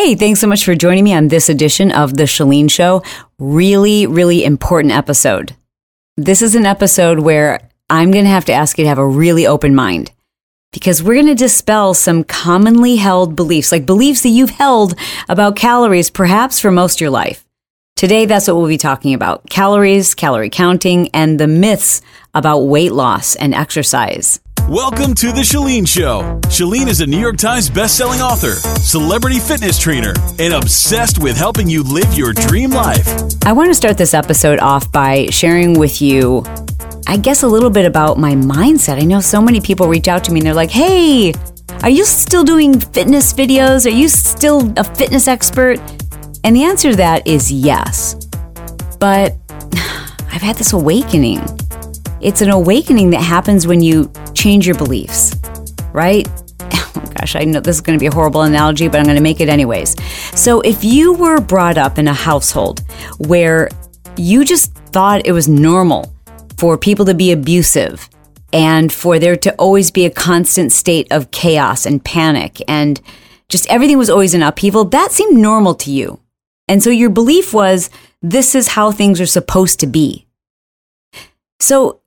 Hey, thanks so much for joining me on this edition of The Chalene Show. Really, really important episode. This is an episode where I'm going to have to ask you to have a really open mind because we're going to dispel some commonly held beliefs, like beliefs that you've held about calories perhaps for most of your life. Today, that's what we'll be talking about calories, calorie counting, and the myths about weight loss and exercise. Welcome to The Chalene Show. Chalene is a New York Times bestselling author, celebrity fitness trainer, and obsessed with helping you live your dream life. I want to start this episode off by sharing with you, I guess, a little bit about my mindset. I know so many people reach out to me and they're like, hey, are you still doing fitness videos? Are you still a fitness expert? And the answer to that is yes. But I've had this awakening. It's an awakening that happens when you change your beliefs, right? Oh gosh, I know this is going to be a horrible analogy, but I'm going to make it anyways. So, if you were brought up in a household where you just thought it was normal for people to be abusive and for there to always be a constant state of chaos and panic and just everything was always in upheaval, that seemed normal to you. And so your belief was this is how things are supposed to be. So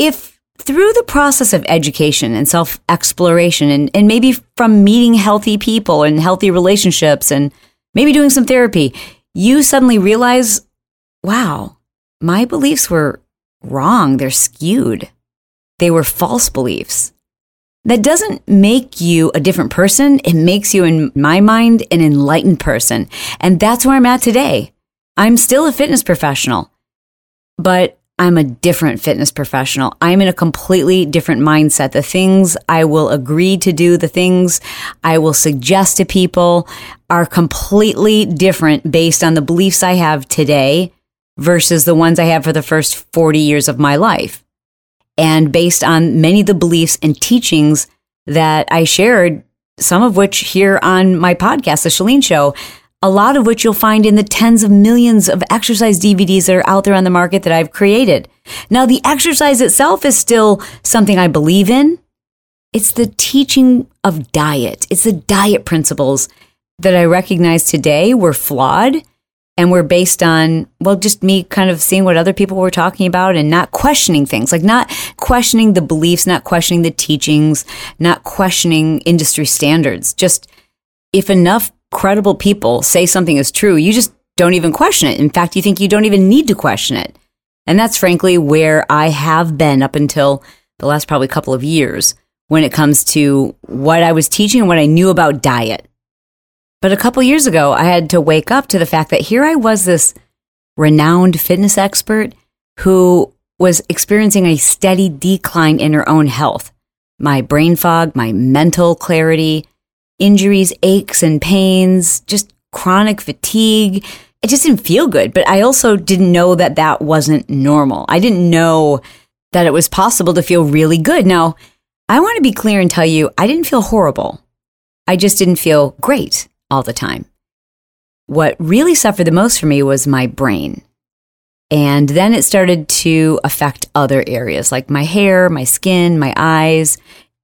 if through the process of education and self exploration, and, and maybe from meeting healthy people and healthy relationships, and maybe doing some therapy, you suddenly realize, wow, my beliefs were wrong. They're skewed. They were false beliefs. That doesn't make you a different person. It makes you, in my mind, an enlightened person. And that's where I'm at today. I'm still a fitness professional, but I'm a different fitness professional. I'm in a completely different mindset. The things I will agree to do, the things I will suggest to people are completely different based on the beliefs I have today versus the ones I have for the first 40 years of my life. And based on many of the beliefs and teachings that I shared, some of which here on my podcast, The Chalene Show, a lot of which you'll find in the tens of millions of exercise DVDs that are out there on the market that I've created. Now, the exercise itself is still something I believe in. It's the teaching of diet. It's the diet principles that I recognize today were flawed and were based on, well, just me kind of seeing what other people were talking about and not questioning things, like not questioning the beliefs, not questioning the teachings, not questioning industry standards. Just if enough credible people say something is true, you just don't even question it. In fact, you think you don't even need to question it. And that's frankly where I have been up until the last probably couple of years when it comes to what I was teaching and what I knew about diet. But a couple years ago, I had to wake up to the fact that here I was this renowned fitness expert who was experiencing a steady decline in her own health. My brain fog, my mental clarity, injuries, aches and pains, just chronic fatigue. It just didn't feel good. But I also didn't know that that wasn't normal. I didn't know that it was possible to feel really good. Now, I want to be clear and tell you, I didn't feel horrible. I just didn't feel great all the time. What really suffered the most for me was my brain. And then it started to affect other areas like my hair, my skin, my eyes,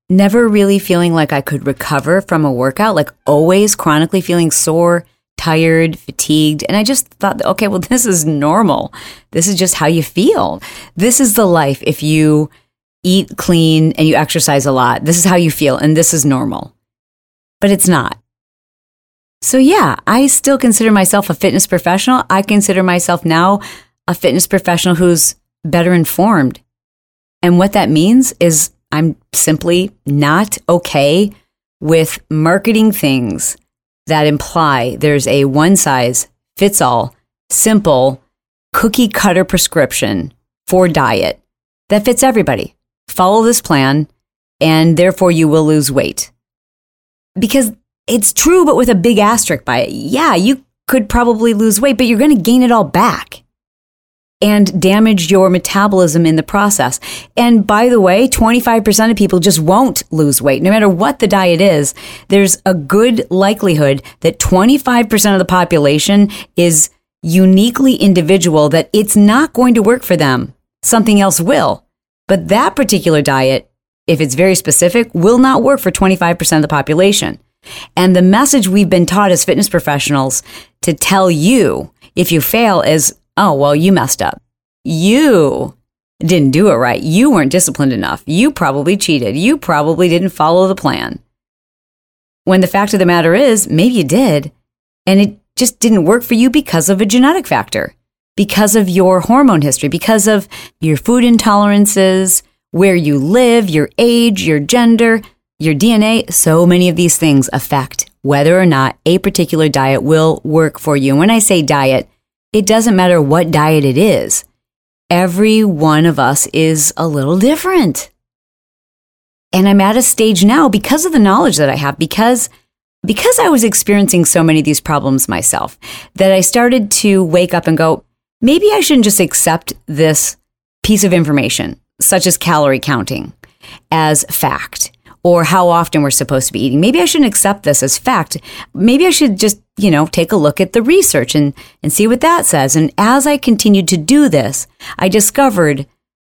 never really feeling like I could recover from a workout, like always chronically feeling sore, tired, fatigued. And I just thought, okay, well, this is normal. This is just how you feel. This is the life if you eat clean and you exercise a lot. This is how you feel, and this is normal. But it's not. So, yeah, I still consider myself a fitness professional. I consider myself now a fitness professional who's better informed. And what that means is I'm simply not okay with marketing things that imply there's a one size fits all, simple, cookie cutter prescription for diet that fits everybody. Follow this plan, and therefore you will lose weight. Because it's true, but with a big asterisk by it. Yeah, you could probably lose weight, but you're going to gain it all back and damage your metabolism in the process. And by the way, 25% of people just won't lose weight. No matter what the diet is, there's a good likelihood that 25% of the population is uniquely individual, that it's not going to work for them. Something else will. But that particular diet, if it's very specific, will not work for 25% of the population. And the message we've been taught as fitness professionals to tell you if you fail is, oh, well, you messed up. You didn't do it right. You weren't disciplined enough. You probably cheated. You probably didn't follow the plan. When the fact of the matter is, maybe you did, and it just didn't work for you because of a genetic factor, because of your hormone history, because of your food intolerances, where you live, your age, your gender, your DNA. So many of these things affect whether or not a particular diet will work for you. And when I say diet, it doesn't matter what diet it is. Every one of us is a little different. And I'm at a stage now because of the knowledge that I have, because because I was experiencing so many of these problems myself, that I started to wake up and go, maybe I shouldn't just accept this piece of information, such as calorie counting, as fact or how often we're supposed to be eating. Maybe I shouldn't accept this as fact. Maybe I should just, you know, take a look at the research and, and see what that says. And as I continued to do this, I discovered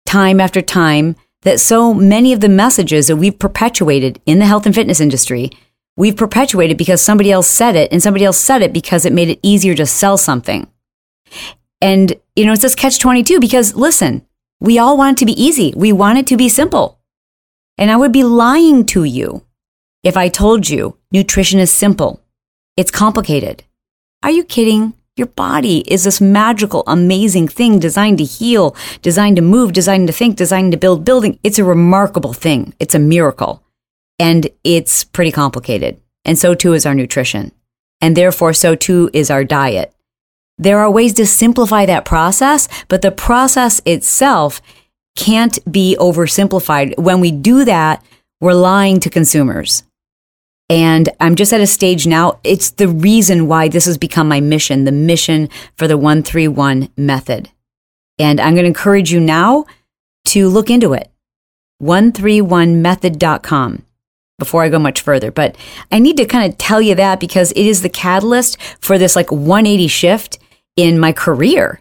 time after time that so many of the messages that we've perpetuated in the health and fitness industry, we've perpetuated because somebody else said it and somebody else said it because it made it easier to sell something. And, you know, it's this catch 22 because listen, we all want it to be easy. We want it to be simple. And I would be lying to you if I told you nutrition is simple. It's complicated. Are you kidding? Your body is this magical, amazing thing designed to heal, designed to move, designed to think, designed to build building. It's a remarkable thing. It's a miracle. And it's pretty complicated. And so too is our nutrition. And therefore, so too is our diet. There are ways to simplify that process, but the process itself can't be oversimplified. When we do that, we're lying to consumers. And I'm just at a stage now, it's the reason why this has become my mission, the mission for the 131 method. And I'm going to encourage you now to look into it. 131method.com before I go much further. But I need to kind of tell you that because it is the catalyst for this like 180 shift in my career.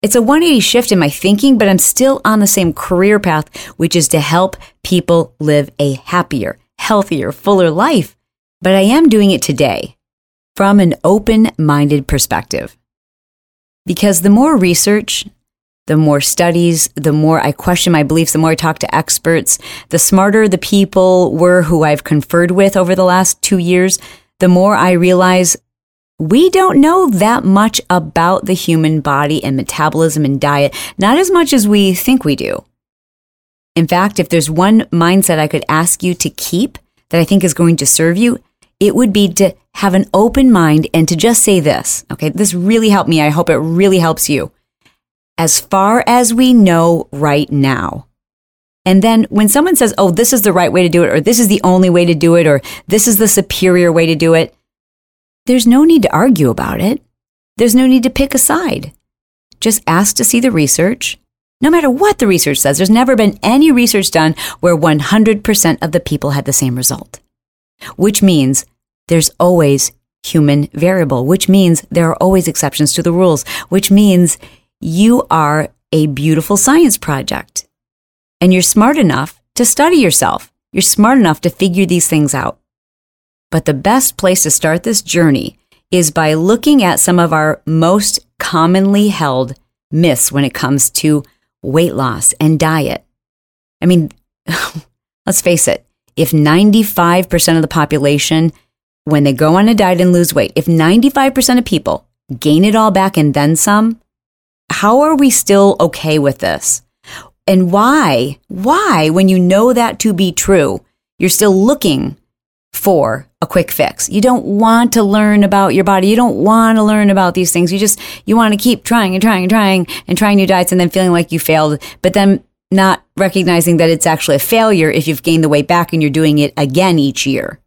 It's a 180 shift in my thinking, but I'm still on the same career path, which is to help people live a happier, healthier, fuller life. But I am doing it today from an open minded perspective. Because the more research, the more studies, the more I question my beliefs, the more I talk to experts, the smarter the people were who I've conferred with over the last two years, the more I realize we don't know that much about the human body and metabolism and diet, not as much as we think we do. In fact, if there's one mindset I could ask you to keep that I think is going to serve you, it would be to have an open mind and to just say this. Okay, this really helped me. I hope it really helps you. As far as we know right now. And then when someone says, oh, this is the right way to do it, or this is the only way to do it, or this is the superior way to do it, there's no need to argue about it. There's no need to pick a side. Just ask to see the research. No matter what the research says, there's never been any research done where 100% of the people had the same result. Which means there's always human variable, which means there are always exceptions to the rules, which means you are a beautiful science project. And you're smart enough to study yourself. You're smart enough to figure these things out. But the best place to start this journey is by looking at some of our most commonly held myths when it comes to weight loss and diet. I mean, let's face it, if 95% of the population, when they go on a diet and lose weight, if 95% of people gain it all back and then some, how are we still okay with this? And why, why, when you know that to be true, you're still looking for a quick fix. You don't want to learn about your body. You don't want to learn about these things. You just, you want to keep trying and trying and trying and trying new diets and then feeling like you failed, but then not recognizing that it's actually a failure if you've gained the weight back and you're doing it again each year.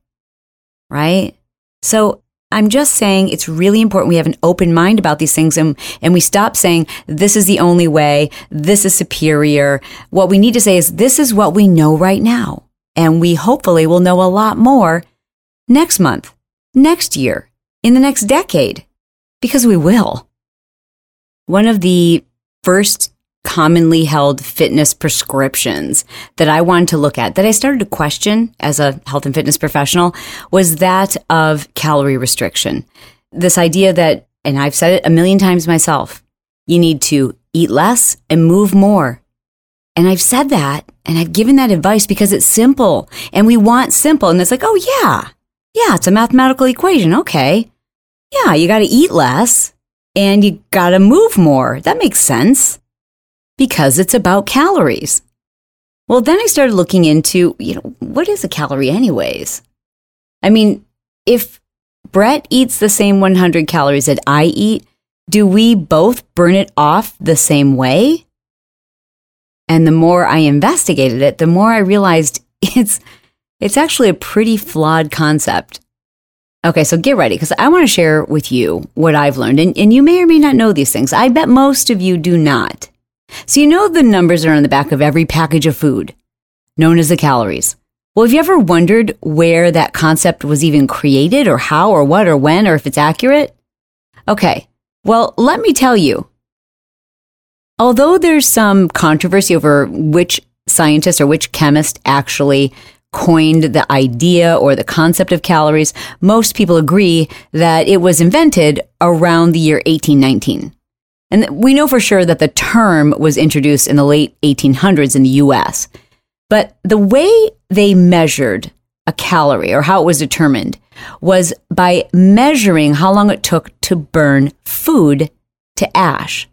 Right? So I'm just saying it's really important we have an open mind about these things and, and we stop saying this is the only way, this is superior. What we need to say is this is what we know right now. And we hopefully will know a lot more next month, next year, in the next decade, because we will. One of the first commonly held fitness prescriptions that I wanted to look at that I started to question as a health and fitness professional was that of calorie restriction. This idea that, and I've said it a million times myself, you need to eat less and move more. And I've said that and I've given that advice because it's simple and we want simple. And it's like, oh, yeah, yeah, it's a mathematical equation. Okay. Yeah, you got to eat less and you got to move more. That makes sense because it's about calories. Well, then I started looking into, you know, what is a calorie, anyways? I mean, if Brett eats the same 100 calories that I eat, do we both burn it off the same way? And the more I investigated it, the more I realized it's it's actually a pretty flawed concept. Okay, so get ready because I want to share with you what I've learned. And, and you may or may not know these things. I bet most of you do not. So you know the numbers are on the back of every package of food, known as the calories. Well, have you ever wondered where that concept was even created or how or what or when or if it's accurate? Okay, well, let me tell you. Although there's some controversy over which scientist or which chemist actually coined the idea or the concept of calories, most people agree that it was invented around the year 1819. And we know for sure that the term was introduced in the late 1800s in the US. But the way they measured a calorie or how it was determined was by measuring how long it took to burn food to ash.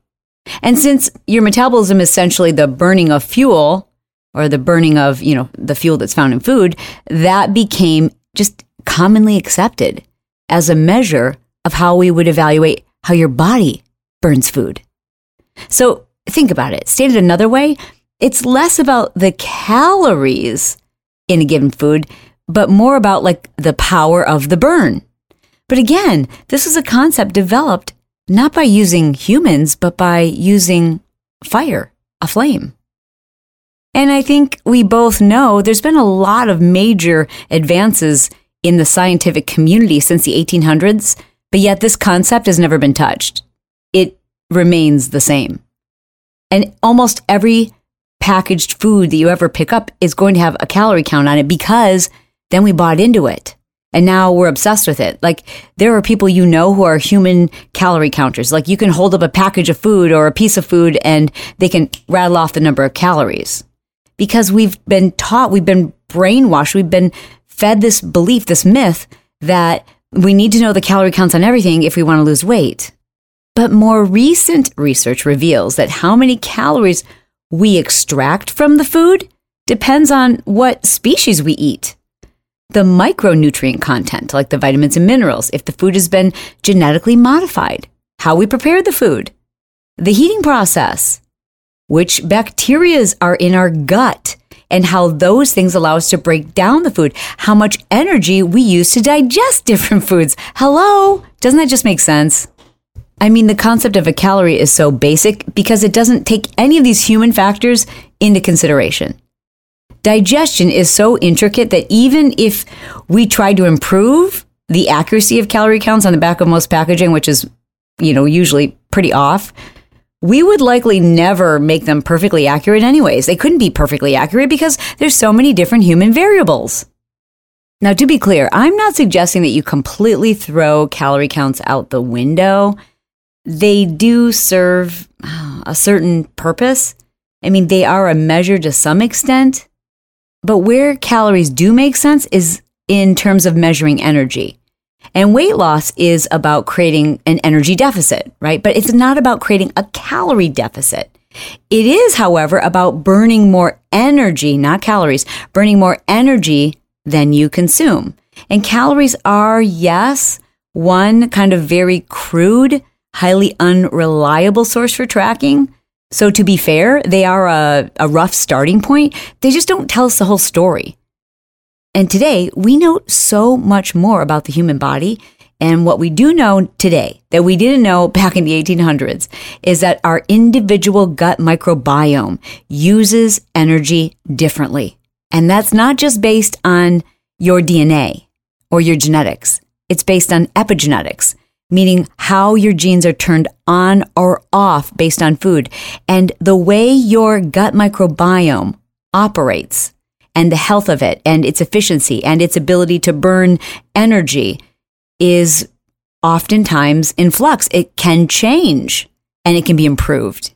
And since your metabolism is essentially the burning of fuel or the burning of, you know, the fuel that's found in food, that became just commonly accepted as a measure of how we would evaluate how your body burns food. So think about it. Stated another way, it's less about the calories in a given food, but more about like the power of the burn. But again, this is a concept developed not by using humans, but by using fire, a flame. And I think we both know there's been a lot of major advances in the scientific community since the 1800s, but yet this concept has never been touched it remains the same. And almost every packaged food that you ever pick up is going to have a calorie count on it because then we bought into it. And now we're obsessed with it. Like there are people you know who are human calorie counters. Like you can hold up a package of food or a piece of food and they can rattle off the number of calories. Because we've been taught, we've been brainwashed, we've been fed this belief, this myth that we need to know the calorie counts on everything if we want to lose weight. But more recent research reveals that how many calories we extract from the food depends on what species we eat. The micronutrient content, like the vitamins and minerals, if the food has been genetically modified, how we prepared the food, the heating process, which bacterias are in our gut, and how those things allow us to break down the food, how much energy we use to digest different foods. Hello? Doesn't that just make sense? I mean, the concept of a calorie is so basic because it doesn't take any of these human factors into consideration. Digestion is so intricate that even if we try to improve the accuracy of calorie counts on the back of most packaging, which is, you know, usually pretty off, we would likely never make them perfectly accurate anyways. They couldn't be perfectly accurate because there's so many different human variables. Now, to be clear, I'm not suggesting that you completely throw calorie counts out the window they do serve uh, a certain purpose. I mean, they are a measure to some extent, but where calories do make sense is in terms of measuring energy. And weight loss is about creating an energy deficit, right? But it's not about creating a calorie deficit. It is, however, about burning more energy, not calories, burning more energy than you consume. And calories are, yes, one kind of very crude highly unreliable source for tracking. So, to be fair, they are a, a rough starting point. They just don't tell us the whole story. And today, we know so much more about the human body. And what we do know today that we didn't know back in the 1800s is that our individual gut microbiome uses energy differently. And that's not just based on your DNA or your genetics. It's based on epigenetics meaning how your genes are turned on or off based on food. And the way your gut microbiome operates and the health of it and its efficiency and its ability to burn energy is oftentimes in flux. It can change and it can be improved.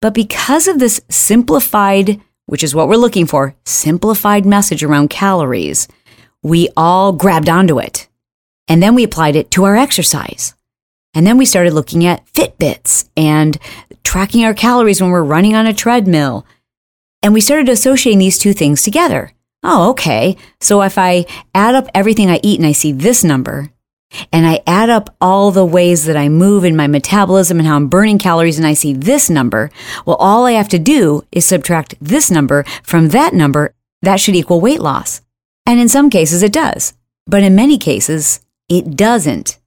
But because of this simplified, which is what we're looking for, simplified message around calories, we all grabbed onto it. And then we applied it to our exercise. And then we started looking at Fitbits and tracking our calories when we're running on a treadmill. And we started associating these two things together. Oh, okay. So if I add up everything I eat and I see this number, and I add up all the ways that I move in my metabolism and how I'm burning calories and I see this number, well, all I have to do is subtract this number from that number. That should equal weight loss. And in some cases, it does. But in many cases, it doesn't.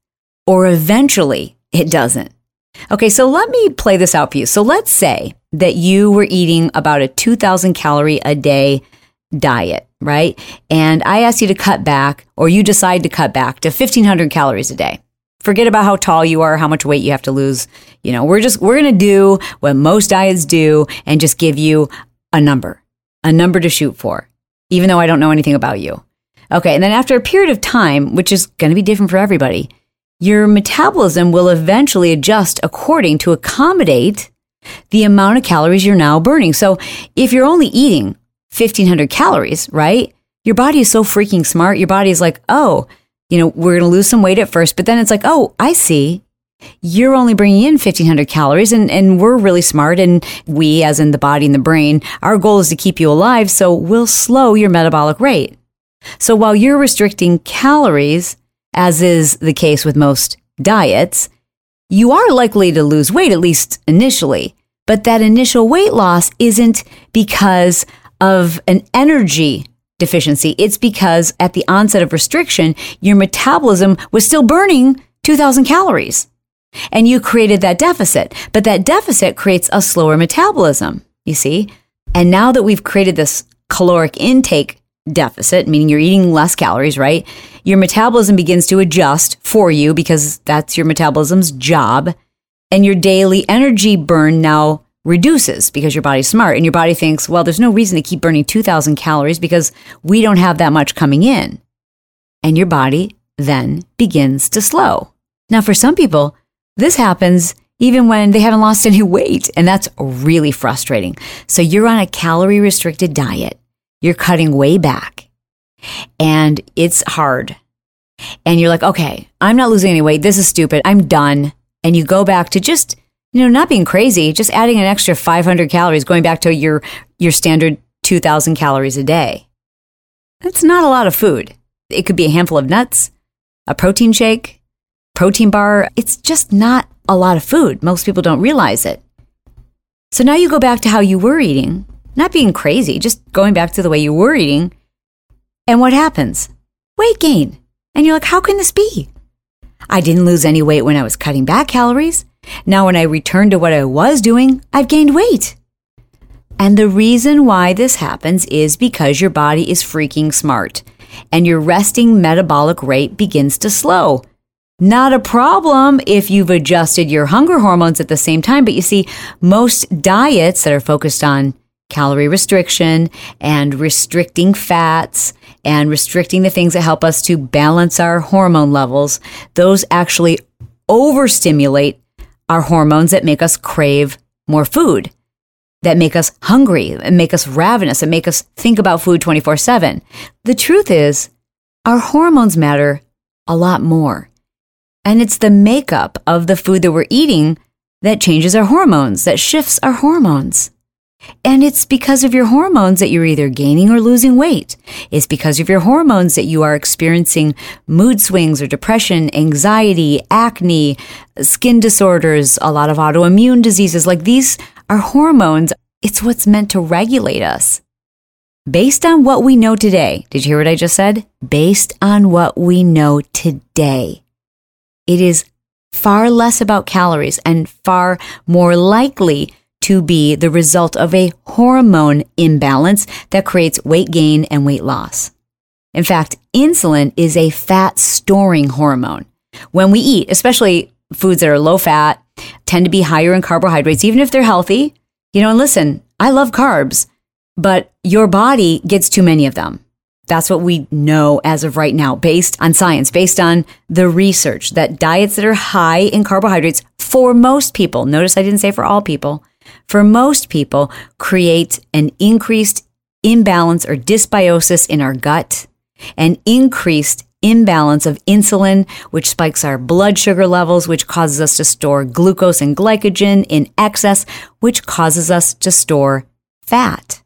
Or eventually, it doesn't. Okay, so let me play this out for you. So let's say that you were eating about a 2,000 calorie a day diet, right? And I ask you to cut back, or you decide to cut back to 1,500 calories a day. Forget about how tall you are, how much weight you have to lose. You know, we're just, we're going to do what most diets do and just give you a number, a number to shoot for even though I don't know anything about you. Okay, and then after a period of time, which is going to be different for everybody, your metabolism will eventually adjust according to accommodate the amount of calories you're now burning. So if you're only eating 1500 calories, right? Your body is so freaking smart. Your body is like, oh, you know, we're going to lose some weight at first, but then it's like, oh, I see you're only bringing in 1500 calories and, and we're really smart and we as in the body and the brain our goal is to keep you alive so we'll slow your metabolic rate so while you're restricting calories as is the case with most diets you are likely to lose weight at least initially but that initial weight loss isn't because of an energy deficiency it's because at the onset of restriction your metabolism was still burning 2000 calories and you created that deficit. But that deficit creates a slower metabolism, you see? And now that we've created this caloric intake deficit, meaning you're eating less calories, right? Your metabolism begins to adjust for you because that's your metabolism's job. And your daily energy burn now reduces because your body's smart and your body thinks, well, there's no reason to keep burning 2000 calories because we don't have that much coming in. And your body then begins to slow. Now, for some people, this happens even when they haven't lost any weight, and that's really frustrating. So you're on a calorie restricted diet, you're cutting way back, and it's hard. And you're like, okay, I'm not losing any weight. This is stupid. I'm done. And you go back to just, you know, not being crazy, just adding an extra 500 calories, going back to your, your standard 2000 calories a day. That's not a lot of food. It could be a handful of nuts, a protein shake, protein bar. It's just not a lot of food. Most people don't realize it. So now you go back to how you were eating, not being crazy, just going back to the way you were eating. And what happens? Weight gain. And you're like, how can this be? I didn't lose any weight when I was cutting back calories. Now, when I return to what I was doing, I've gained weight. And the reason why this happens is because your body is freaking smart and your resting metabolic rate begins to slow. Not a problem if you've adjusted your hunger hormones at the same time. But you see, most diets that are focused on calorie restriction and restricting fats and restricting the things that help us to balance our hormone levels, those actually overstimulate our hormones that make us crave more food, that make us hungry, and make us ravenous, and make us think about food 24 7. The truth is, our hormones matter a lot more. And it's the makeup of the food that we're eating that changes our hormones, that shifts our hormones. And it's because of your hormones that you're either gaining or losing weight. It's because of your hormones that you are experiencing mood swings or depression, anxiety, acne, skin disorders, a lot of autoimmune diseases. Like these are hormones. It's what's meant to regulate us. Based on what we know today, did you hear what I just said? Based on what we know today. It is far less about calories and far more likely to be the result of a hormone imbalance that creates weight gain and weight loss. In fact, insulin is a fat storing hormone. when we eat, especially foods that are low fat, tend to be higher in carbohydrates, even if they're healthy. You know, and listen, I love carbs, but your body gets too many of them. That's what we know as of right now, based on science, based on the research that diets that are high in carbohydrates for most people, notice I didn't say for all people, for most people, create an increased imbalance or dysbiosis in our gut, an increased imbalance of insulin, which spikes our blood sugar levels, which causes us to store glucose and glycogen in excess, which causes us to store fat.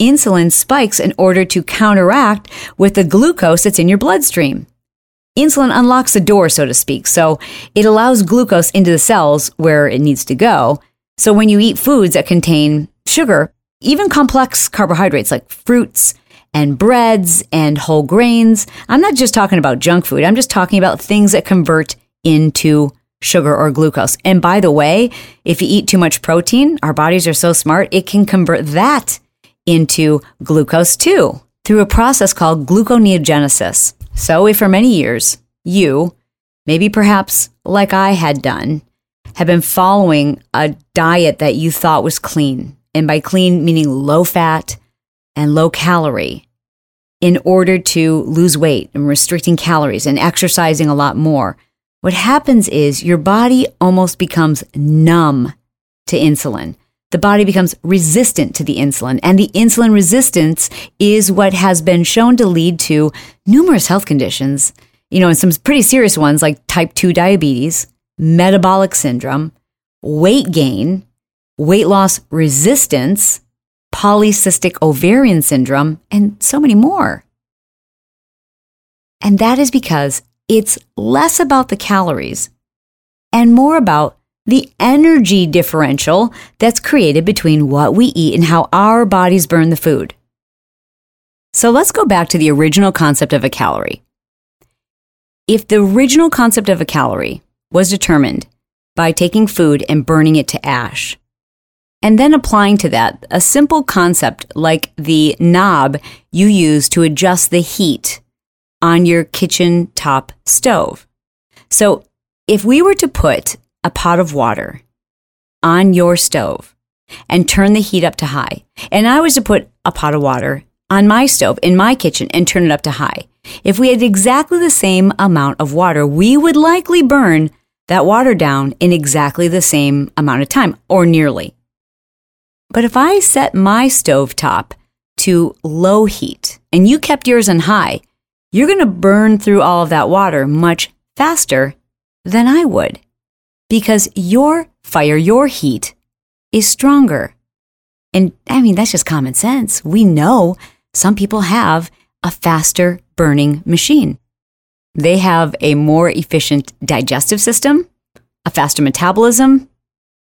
Insulin spikes in order to counteract with the glucose that's in your bloodstream. Insulin unlocks the door, so to speak, so it allows glucose into the cells where it needs to go. So when you eat foods that contain sugar, even complex carbohydrates like fruits, and breads and whole grains. I'm not just talking about junk food. I'm just talking about things that convert into sugar or glucose. And by the way, if you eat too much protein, our bodies are so smart, it can convert that into glucose too through a process called gluconeogenesis. So if for many years you, maybe perhaps like I had done, have been following a diet that you thought was clean, and by clean meaning low fat, and low calorie in order to lose weight and restricting calories and exercising a lot more, what happens is your body almost becomes numb to insulin. The body becomes resistant to the insulin, and the insulin resistance is what has been shown to lead to numerous health conditions, you know, and some pretty serious ones like type 2 diabetes, metabolic syndrome, weight gain, weight loss resistance, polycystic ovarian syndrome, and so many more. And that is because it's less about the calories and more about the energy differential that's created between what we eat and how our bodies burn the food. So let's go back to the original concept of a calorie. If the original concept of a calorie was determined by taking food and burning it to ash, and then applying to that a simple concept like the knob you use to adjust the heat on your kitchen top stove. So if we were to put a pot of water on your stove and turn the heat up to high, and I was to put a pot of water on my stove in my kitchen and turn it up to high, if we had exactly the same amount of water, we would likely burn that water down in exactly the same amount of time or nearly. But if I set my stove top to low heat and you kept yours on high, you're going to burn through all of that water much faster than I would because your fire, your heat is stronger. And I mean, that's just common sense. We know some people have a faster burning machine. They have a more efficient digestive system, a faster metabolism,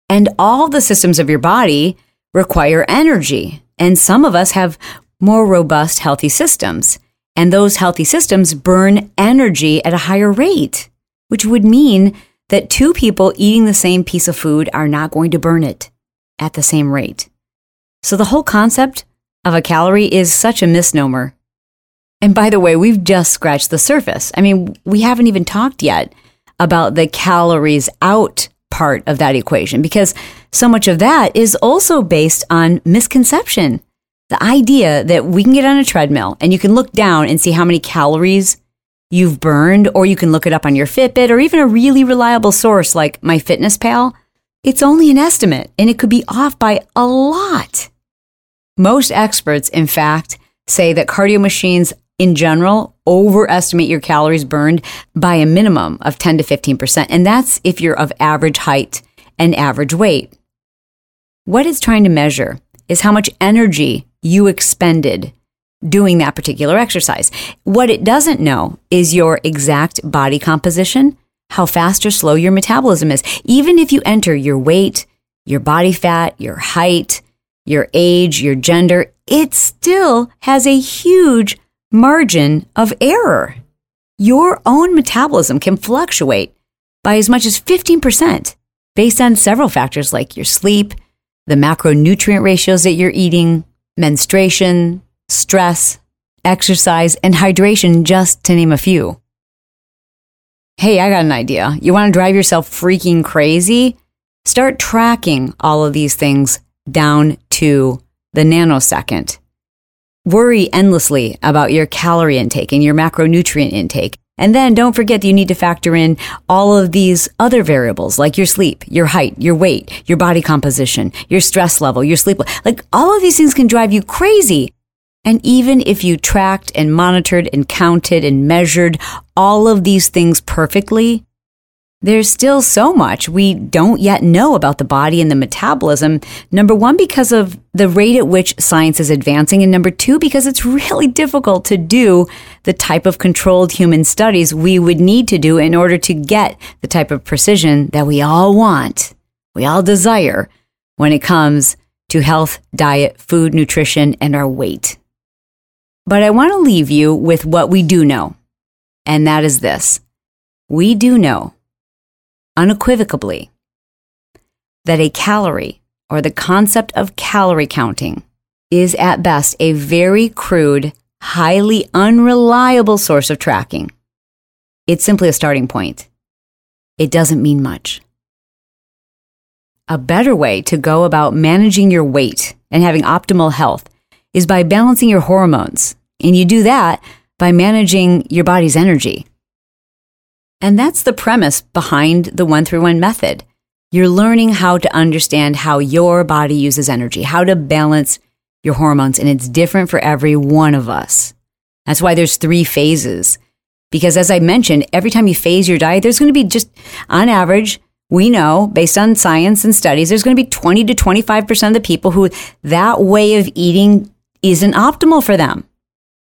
and all the systems of your body require energy. And some of us have more robust, healthy systems. And those healthy systems burn energy at a higher rate, which would mean that two people eating the same piece of food are not going to burn it at the same rate. So the whole concept of a calorie is such a misnomer. And by the way, we've just scratched the surface. I mean, we haven't even talked yet about the calories out part of that equation because so much of that is also based on misconception. The idea that we can get on a treadmill and you can look down and see how many calories you've burned, or you can look it up on your Fitbit or even a really reliable source like MyFitnessPal. It's only an estimate and it could be off by a lot. Most experts, in fact, say that cardio machines in general overestimate your calories burned by a minimum of 10 to 15%. And that's if you're of average height and average weight. What it's trying to measure is how much energy you expended doing that particular exercise. What it doesn't know is your exact body composition, how fast or slow your metabolism is. Even if you enter your weight, your body fat, your height, your age, your gender, it still has a huge margin of error. Your own metabolism can fluctuate by as much as 15% based on several factors like your sleep, the macronutrient ratios that you're eating, menstruation, stress, exercise, and hydration, just to name a few. Hey, I got an idea. You want to drive yourself freaking crazy? Start tracking all of these things down to the nanosecond. Worry endlessly about your calorie intake and your macronutrient intake. And then don't forget that you need to factor in all of these other variables like your sleep, your height, your weight, your body composition, your stress level, your sleep. Like all of these things can drive you crazy. And even if you tracked and monitored and counted and measured all of these things perfectly, there's still so much we don't yet know about the body and the metabolism. Number one, because of the rate at which science is advancing. And number two, because it's really difficult to do the type of controlled human studies we would need to do in order to get the type of precision that we all want, we all desire when it comes to health, diet, food, nutrition, and our weight. But I want to leave you with what we do know. And that is this. We do know unequivocally that a calorie or the concept of calorie counting is at best a very crude, highly unreliable source of tracking. It's simply a starting point. It doesn't mean much. A better way to go about managing your weight and having optimal health is by balancing your hormones. And you do that by managing your body's energy. And that's the premise behind the one through one method. You're learning how to understand how your body uses energy, how to balance your hormones, and it's different for every one of us. That's why there's three phases. Because as I mentioned, every time you phase your diet, there's going to be just on average, we know based on science and studies, there's going to be 20 to 25% of the people who that way of eating isn't optimal for them.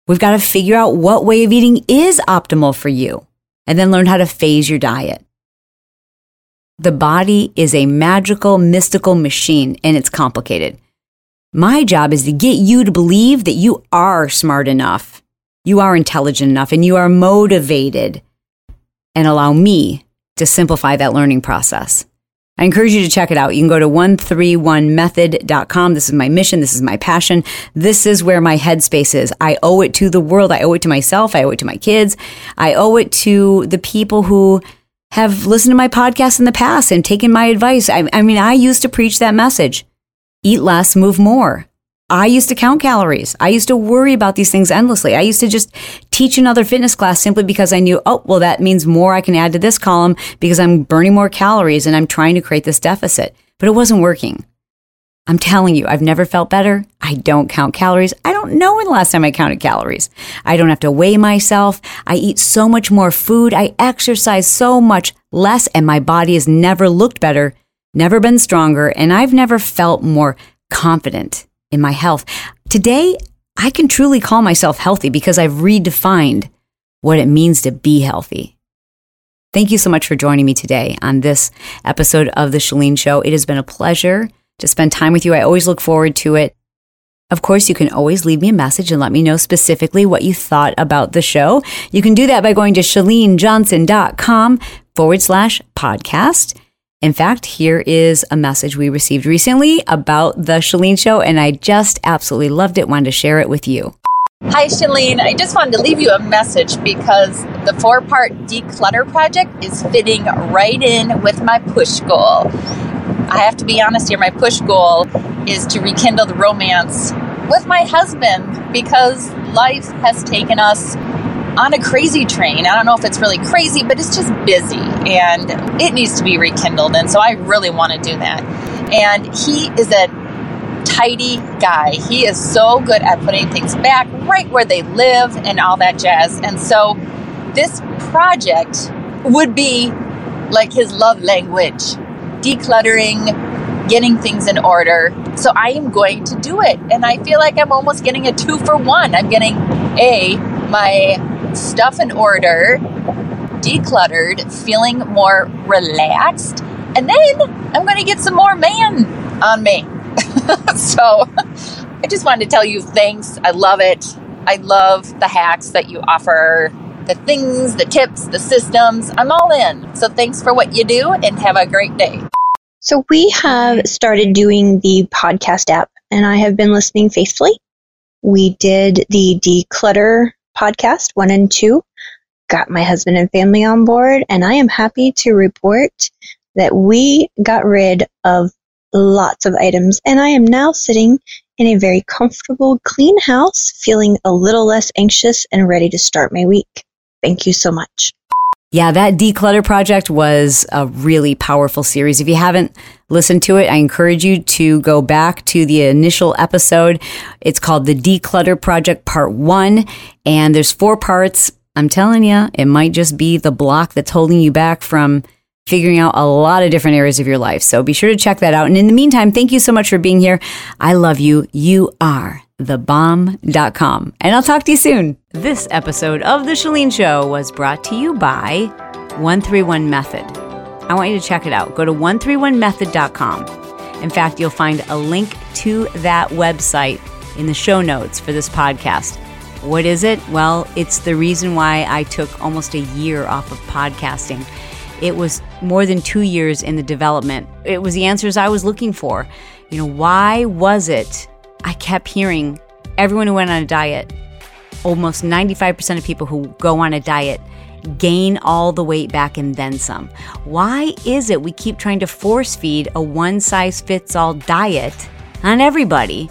We've got to figure out what way of eating is optimal for you and then learn how to phase your diet. The body is a magical, mystical machine and it's complicated. My job is to get you to believe that you are smart enough, you are intelligent enough, and you are motivated, and allow me to simplify that learning process. I encourage you to check it out. You can go to 131method.com. This is my mission. This is my passion. This is where my headspace is. I owe it to the world. I owe it to myself. I owe it to my kids. I owe it to the people who have listened to my podcast in the past and taken my advice. I, I mean, I used to preach that message eat less, move more. I used to count calories. I used to worry about these things endlessly. I used to just teach another fitness class simply because I knew, oh, well, that means more I can add to this column because I'm burning more calories and I'm trying to create this deficit. But it wasn't working. I'm telling you, I've never felt better. I don't count calories. I don't know when the last time I counted calories. I don't have to weigh myself. I eat so much more food. I exercise so much less and my body has never looked better, never been stronger, and I've never felt more confident in my health. Today, I can truly call myself healthy because I've redefined what it means to be healthy. Thank you so much for joining me today on this episode of The Chalene Show. It has been a pleasure to spend time with you. I always look forward to it. Of course, you can always leave me a message and let me know specifically what you thought about the show. You can do that by going to chalenejohnson.com forward slash podcast. In fact, here is a message we received recently about the Chalene Show, and I just absolutely loved it. Wanted to share it with you. Hi, Chalene. I just wanted to leave you a message because the four part declutter project is fitting right in with my push goal. I have to be honest here, my push goal is to rekindle the romance with my husband because life has taken us on a crazy train. I don't know if it's really crazy, but it's just busy and it needs to be rekindled. And so I really want to do that. And he is a tidy guy. He is so good at putting things back right where they live and all that jazz. And so this project would be like his love language decluttering, getting things in order. So I am going to do it. And I feel like I'm almost getting a two for one. I'm getting A, my stuff in order, decluttered, feeling more relaxed, and then I'm going to get some more man on me. so I just wanted to tell you thanks. I love it. I love the hacks that you offer, the things, the tips, the systems. I'm all in. So thanks for what you do and have a great day. So we have started doing the podcast app and I have been listening faithfully. We did the declutter podcast one and two. got my husband and family on board, and I am happy to report that we got rid of lots of items, and I am now sitting in a very comfortable, clean house, feeling a little less anxious and ready to start my week. Thank you so much. Yeah, that declutter project was a really powerful series. If you haven't listened to it, I encourage you to go back to the initial episode. It's called the Declutter Project Part 1 and there's four parts. I'm telling you, it might just be the block that's holding you back from figuring out a lot of different areas of your life. So be sure to check that out. And in the meantime, thank you so much for being here. I love you. You are thebomb.com. And I'll talk to you soon. This episode of The Chalene Show was brought to you by 131 Method. I want you to check it out. Go to 131method.com. In fact, you'll find a link to that website in the show notes for this podcast. What is it? Well, it's the reason why I took almost a year off of podcasting. It was more than two years in the development. It was the answers I was looking for. You know, why was it I kept hearing everyone who went on a diet, almost 95% of people who go on a diet, gain all the weight back and then some. Why is it we keep trying to force feed a one size fits all diet on everybody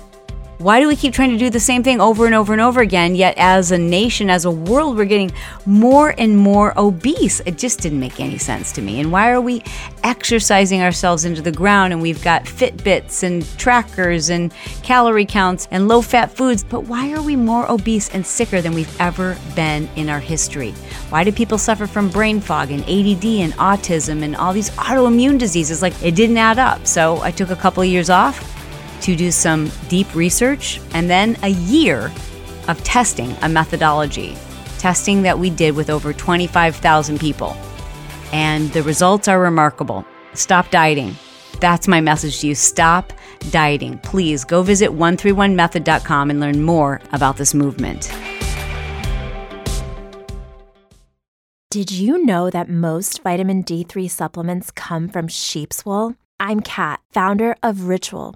why do we keep trying to do the same thing over and over and over again? Yet, as a nation, as a world, we're getting more and more obese. It just didn't make any sense to me. And why are we exercising ourselves into the ground and we've got Fitbits and trackers and calorie counts and low fat foods? But why are we more obese and sicker than we've ever been in our history? Why do people suffer from brain fog and ADD and autism and all these autoimmune diseases? Like, it didn't add up. So, I took a couple of years off to do some deep research and then a year of testing a methodology, testing that we did with over 25,000 people. And the results are remarkable. Stop dieting. That's my message to you. Stop dieting. Please go visit 131method.com and learn more about this movement. Did you know that most vitamin D3 supplements come from sheep's wool? I'm Kat, founder of Ritual